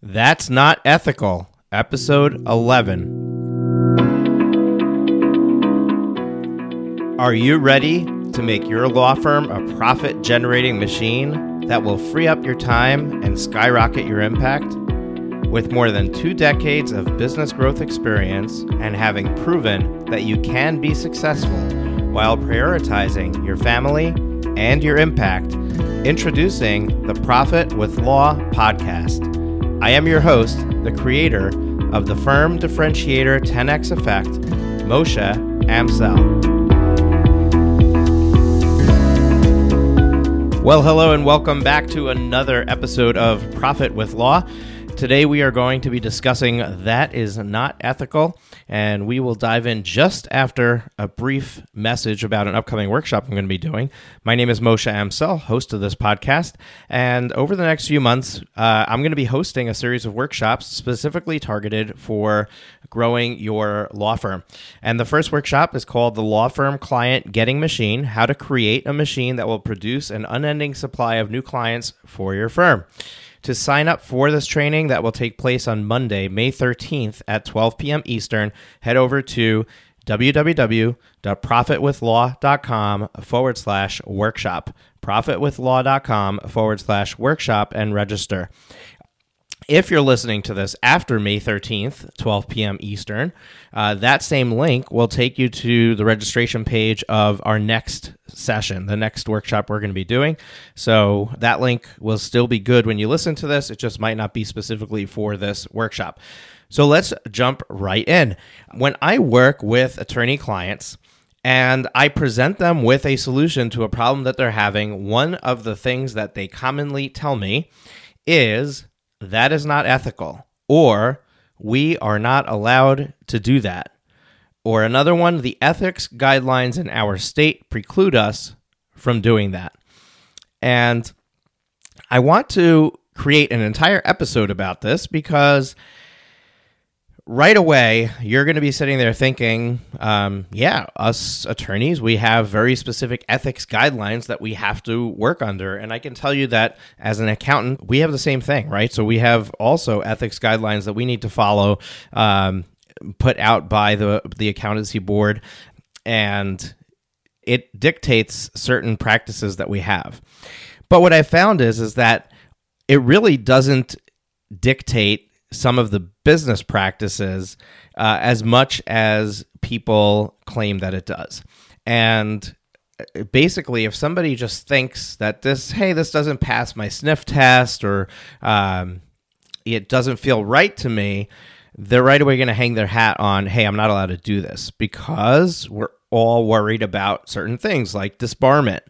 That's Not Ethical, Episode 11. Are you ready to make your law firm a profit generating machine that will free up your time and skyrocket your impact? With more than two decades of business growth experience and having proven that you can be successful while prioritizing your family and your impact, introducing the Profit with Law podcast. I am your host, the creator of the firm differentiator 10x effect, Moshe Amsel. Well, hello, and welcome back to another episode of Profit with Law. Today, we are going to be discussing That is Not Ethical, and we will dive in just after a brief message about an upcoming workshop I'm going to be doing. My name is Moshe Amsel, host of this podcast, and over the next few months, uh, I'm going to be hosting a series of workshops specifically targeted for growing your law firm. And the first workshop is called The Law Firm Client Getting Machine How to Create a Machine That Will Produce an Unending Supply of New Clients for Your Firm. To sign up for this training that will take place on Monday, May 13th at 12 p.m. Eastern, head over to www.profitwithlaw.com forward slash workshop. Profitwithlaw.com forward slash workshop and register. If you're listening to this after May 13th, 12 p.m. Eastern, uh, that same link will take you to the registration page of our next session, the next workshop we're going to be doing. So that link will still be good when you listen to this. It just might not be specifically for this workshop. So let's jump right in. When I work with attorney clients, and I present them with a solution to a problem that they're having. One of the things that they commonly tell me is that is not ethical, or we are not allowed to do that. Or another one, the ethics guidelines in our state preclude us from doing that. And I want to create an entire episode about this because right away you're going to be sitting there thinking um, yeah us attorneys we have very specific ethics guidelines that we have to work under. And i can tell you that as an accountant we have the same thing right? So we have also ethics guidelines that we need to follow um, put out by the the accountancy board. And it dictates certain practices that we have. But what i found is is that it really doesn't dictate some of the business practices uh, as much as people claim that it does. And uh, basically, if somebody just thinks that this, hey, this doesn't pass my sniff test or um, it doesn't feel right to me, they're right away going to hang their hat on, hey, I'm not allowed to do this because we're all worried about certain things like disbarment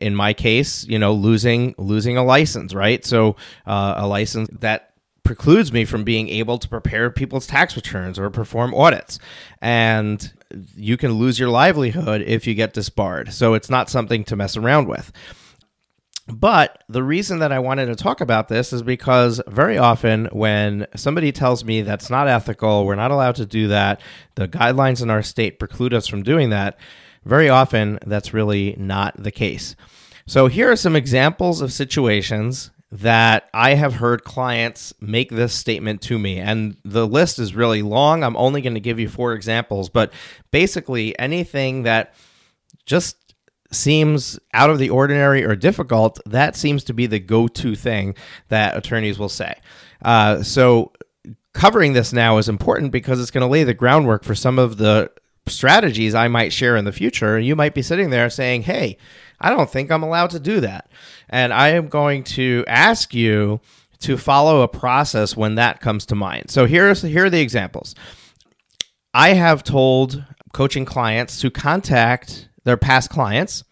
in my case, you know, losing losing a license, right? So uh, a license that precludes me from being able to prepare people's tax returns or perform audits. And you can lose your livelihood if you get disbarred. So it's not something to mess around with. But the reason that I wanted to talk about this is because very often when somebody tells me that's not ethical, we're not allowed to do that, the guidelines in our state preclude us from doing that, very often that's really not the case. So here are some examples of situations that I have heard clients make this statement to me. And the list is really long. I'm only going to give you four examples, but basically anything that just seems out of the ordinary or difficult, that seems to be the go to thing that attorneys will say. Uh, so, covering this now is important because it's going to lay the groundwork for some of the strategies I might share in the future. You might be sitting there saying, hey, I don't think I'm allowed to do that. And I am going to ask you to follow a process when that comes to mind. So here's here are the examples. I have told coaching clients to contact their past clients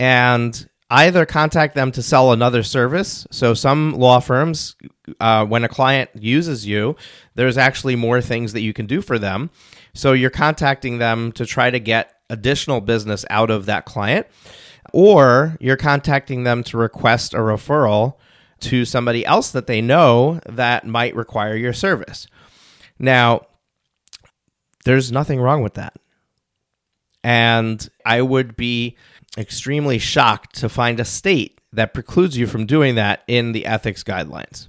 and either contact them to sell another service. So some law firms, uh, when a client uses you, there's actually more things that you can do for them. So you're contacting them to try to get additional business out of that client or you're contacting them to request a referral to somebody else that they know that might require your service. Now, there's nothing wrong with that. And I would be extremely shocked to find a state that precludes you from doing that in the ethics guidelines.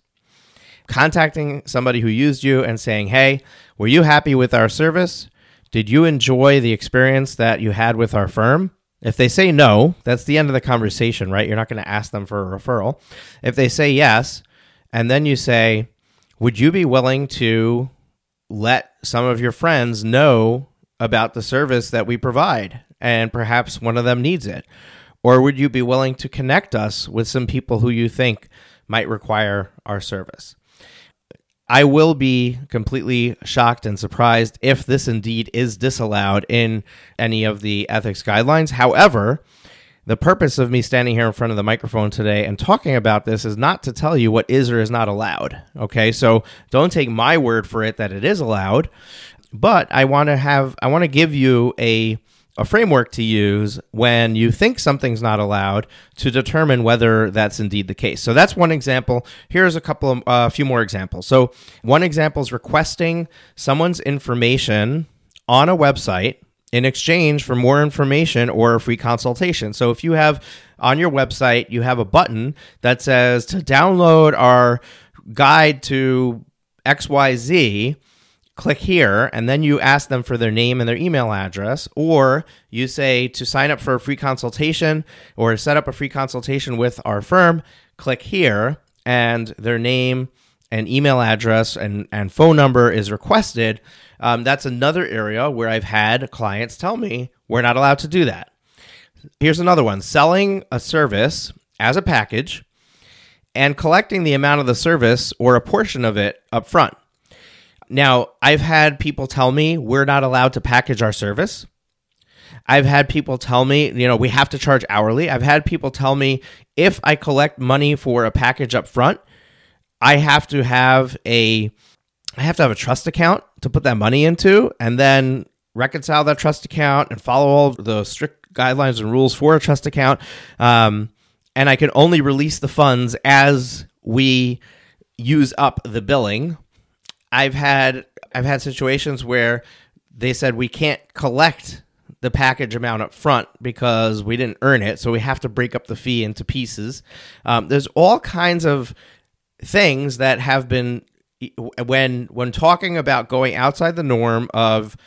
contacting somebody who used you and saying, "Hey, were you happy with our service? Did you enjoy the experience that you had with our firm?" If they say no, that's the end of the conversation, right? You're not going to ask them for a referral. If they say yes, and then you say, "Would you be willing to let some of your friends know about the service that we provide and perhaps one of them needs it?" Or would you be willing to connect us with some people who you think might require our service? I will be completely shocked and surprised if this indeed is disallowed in any of the ethics guidelines. However, the purpose of me standing here in front of the microphone today and talking about this is not to tell you what is or is not allowed. Okay, so don't take my word for it that it is allowed, but I want to have, I want to give you a a framework to use when you think something's not allowed to determine whether that's indeed the case. So that's one example. Here's a couple of a uh, few more examples. So one example is requesting someone's information on a website in exchange for more information or a free consultation. So if you have on your website, you have a button that says to download our guide to XYZ, click here and then you ask them for their name and their email address or you say to sign up for a free consultation or set up a free consultation with our firm click here and their name and email address and, and phone number is requested. Um, that's another area where i've had clients tell me we're not allowed to do that. Here's another one. Selling a service as a package and collecting the amount of the service or a portion of it up front now, I've had people tell me we're not allowed to package our service. I've had people tell me, you know, we have to charge hourly. I've had people tell me if I collect money for a package up front, I have to have a I have to have a trust account to put that money into and then reconcile that trust account and follow all the strict guidelines and rules for a trust account. Um, and I can only release the funds as we use up the billing I've had I've had situations where they said we can't collect the package amount up front because we didn't earn it, so we have to break up the fee into pieces. Um, there's all kinds of things that have been when when talking about going outside the norm of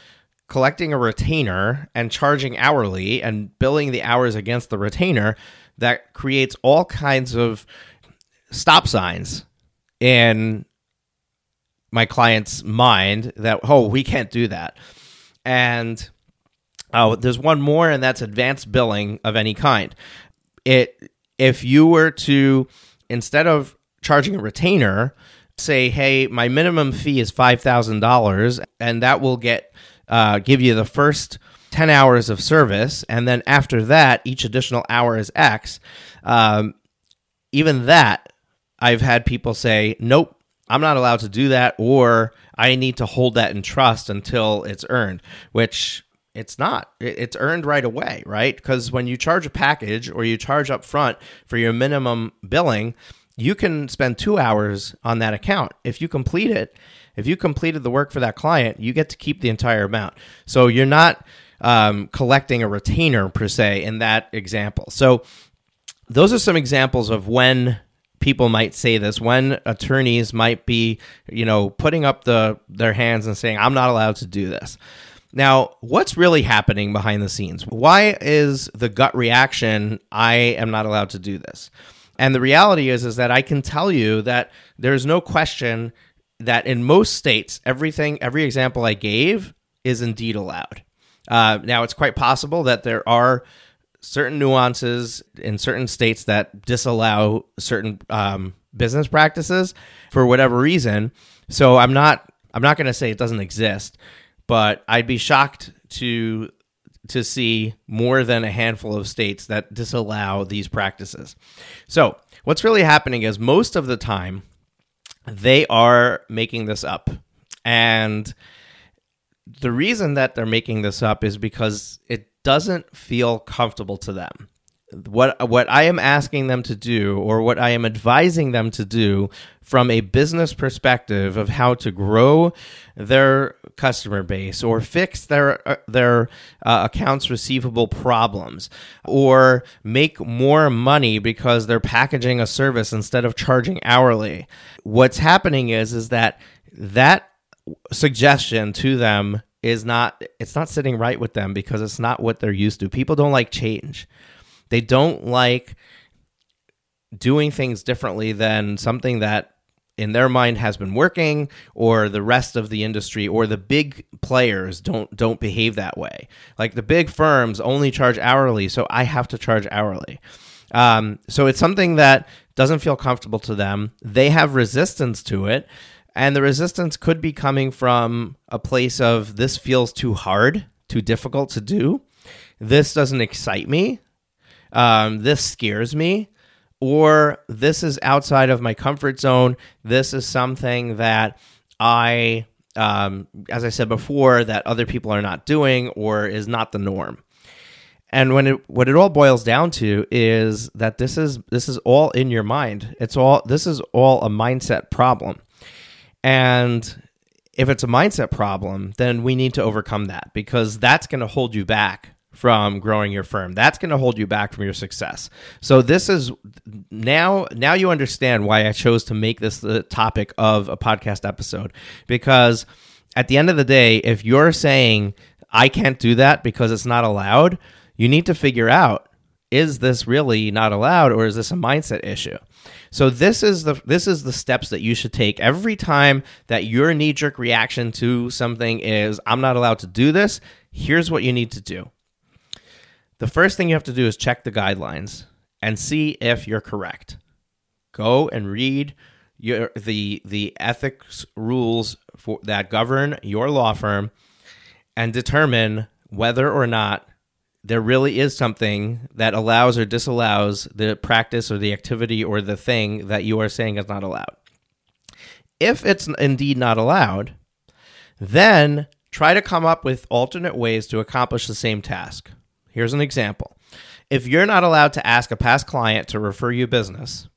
collecting a retainer and charging hourly and billing the hours against the retainer that creates all kinds of stop signs in my client's mind that oh we can't do that. And oh there's one more and that's advanced billing of any kind. It if you were to instead of charging a retainer say hey my minimum fee is $5000 and that will get uh, give you the first 10 hours of service and then after that each additional hour is x um, even that i've had people say nope I'm not allowed to do that, or I need to hold that in trust until it's earned, which it's not. It's earned right away, right? Because when you charge a package or you charge up front for your minimum billing, you can spend two hours on that account. If you complete it, if you completed the work for that client, you get to keep the entire amount. So you're not um, collecting a retainer per se in that example. So those are some examples of when people might say this when attorneys might be you know putting up the their hands and saying i'm not allowed to do this. Now what's really happening behind the scenes? Why is the gut reaction i am not allowed to do this? And the reality is is that i can tell you that there's no question that in most states everything every example i gave is indeed allowed. Uh, now it's quite possible that there are certain nuances in certain states that disallow certain um, business practices for whatever reason. So I'm not I'm not going to say it doesn't exist, but I'd be shocked to to see more than a handful of states that disallow these practices. So, what's really happening is most of the time they are making this up. And the reason that they're making this up is because it doesn't feel comfortable to them. what what I am asking them to do or what I am advising them to do from a business perspective of how to grow their customer base or fix their uh, their uh, accounts receivable problems or make more money because they're packaging a service instead of charging hourly what's happening is is that that suggestion to them is not it's not sitting right with them because it's not what they're used to. People don't like change. They don't like doing things differently than something that in their mind has been working or the rest of the industry or the big players don't don't behave that way. Like the big firms only charge hourly so i have to charge hourly. Um, so it's something that doesn't feel comfortable to them. They have resistance to it and the resistance could be coming from a place of this feels too hard too difficult to do this doesn't excite me um, this scares me, or this is outside of my comfort zone. This is something that I, um, as I said before, that other people are not doing or is not the norm. And when it what it all boils down to is that this is this is all in your mind. It's all this is all a mindset problem. And if it's a mindset problem, then we need to overcome that because that's going to hold you back from growing your firm. That's going to hold you back from your success. So this is now now you understand why I chose to make this the topic of a podcast episode because at the end of the day, if you're saying I can't do that because it's not allowed, you need to figure out is this really not allowed or is this a mindset issue? So this is the this is the steps that you should take every time that your knee jerk reaction to something is I'm not allowed to do this. Here's what you need to do the first thing you have to do is check the guidelines and see if you're correct. Go and read your the the ethics rules for, that govern your law firm and determine whether or not there really is something that allows or disallows the practice or the activity or the thing that you are saying is not allowed. If it's indeed not allowed, then try to come up with alternate ways to accomplish the same task. Here's an example. If you're not allowed to ask a past client to refer you business,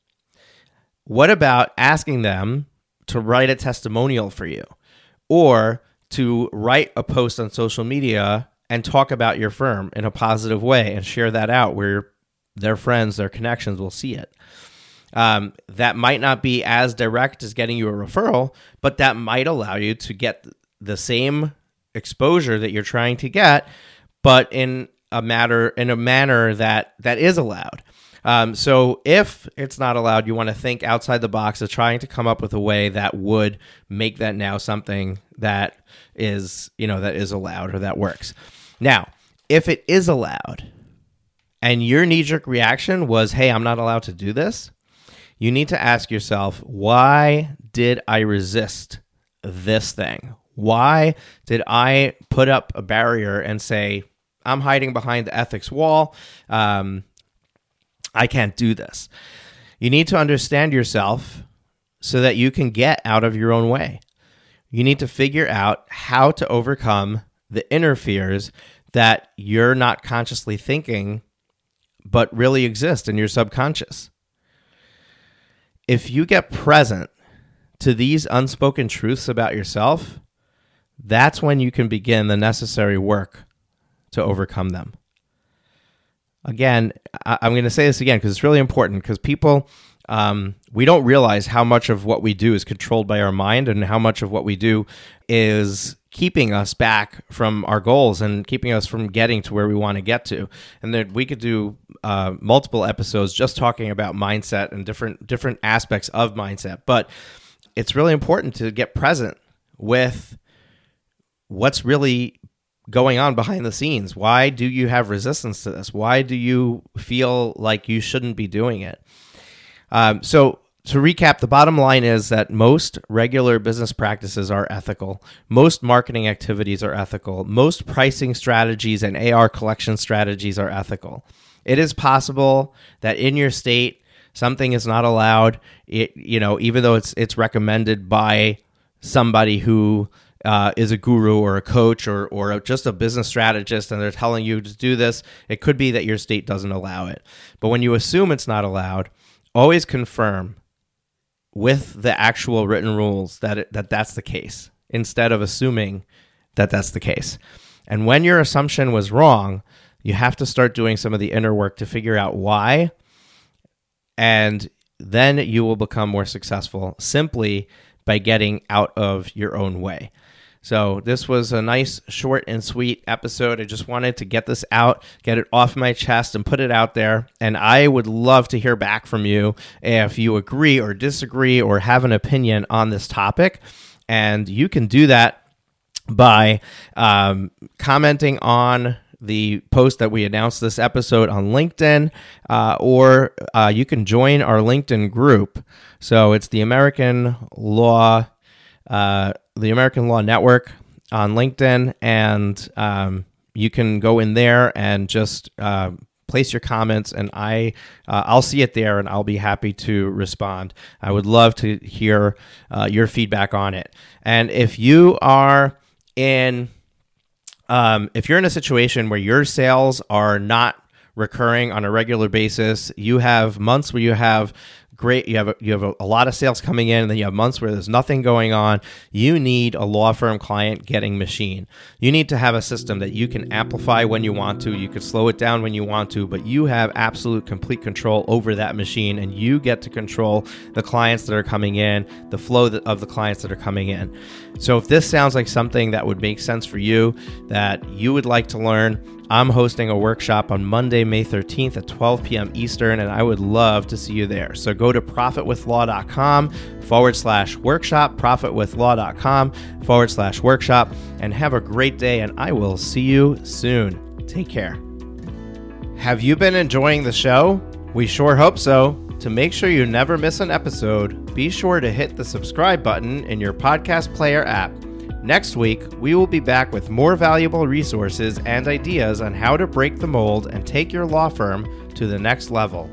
what about asking them to write a testimonial for you or to write a post on social media and talk about your firm in a positive way and share that out where their friends, their connections will see it? Um, that might not be as direct as getting you a referral, but that might allow you to get the same exposure that you're trying to get, but in a matter in a manner that that is allowed. Um, so if it's not allowed, you want to think outside the box of trying to come up with a way that would make that now something that is you know that is allowed or that works. Now, if it is allowed, and your knee jerk reaction was, "Hey, I'm not allowed to do this," you need to ask yourself, "Why did I resist this thing? Why did I put up a barrier and say?" I'm hiding behind the ethics wall. Um, I can't do this. You need to understand yourself so that you can get out of your own way. You need to figure out how to overcome the inner fears that you're not consciously thinking, but really exist in your subconscious. If you get present to these unspoken truths about yourself, that's when you can begin the necessary work to overcome them. Again, I, am going to say this again because it's really important because people, um, we don't realize how much of what we do is controlled by our mind and how much of what we do is keeping us back from our goals and keeping us from getting to where we want to get to. And that we could do uh, multiple episodes just talking about mindset and different different aspects of mindset. But it's really important to get present with what's really going on behind the scenes? Why do you have resistance to this? Why do you feel like you shouldn't be doing it? Um, so, to recap, the bottom line is that most regular business practices are ethical. Most marketing activities are ethical. Most pricing strategies and AR collection strategies are ethical. It is possible that in your state something is not allowed. It, you know, even though it's it's recommended by somebody who uh, is a guru or a coach or, or just a business strategist and they're telling you to do this, it could be that your state doesn't allow it. But when you assume it's not allowed, always confirm with the actual written rules that it, that that's the case instead of assuming that that's the case. And when your assumption was wrong, you have to start doing some of the inner work to figure out why and then you will become more successful simply by getting out of your own way. So, this was a nice, short, and sweet episode. I just wanted to get this out, get it off my chest, and put it out there. And I would love to hear back from you if you agree or disagree or have an opinion on this topic. And you can do that by um, commenting on the post that we announced this episode on LinkedIn, uh, or uh, you can join our LinkedIn group. So it's the American Law, uh, the American Law Network on LinkedIn, and um, you can go in there and just uh, place your comments, and I uh, I'll see it there, and I'll be happy to respond. I would love to hear uh, your feedback on it, and if you are in um, if you're in a situation where your sales are not recurring on a regular basis, you have months where you have great you have a, you have a, a, lot of sales coming in and then you have months where there's nothing going on you need a law firm client getting machine you need to have a system that you can amplify when you want to you can slow it down when you want to but you have absolute complete control over that machine and you get to control the clients that are coming in the flow of the clients that are coming in so if this sounds like something that would make sense for you that you would like to learn I'm hosting a workshop on Monday, May 13th at 12 p.m. Eastern, and I would love to see you there. So go to profitwithlaw.com forward slash workshop, profitwithlaw.com forward slash workshop, and have a great day. And I will see you soon. Take care. Have you been enjoying the show? We sure hope so. To make sure you never miss an episode, be sure to hit the subscribe button in your podcast player app. Next week, we will be back with more valuable resources and ideas on how to break the mold and take your law firm to the next level.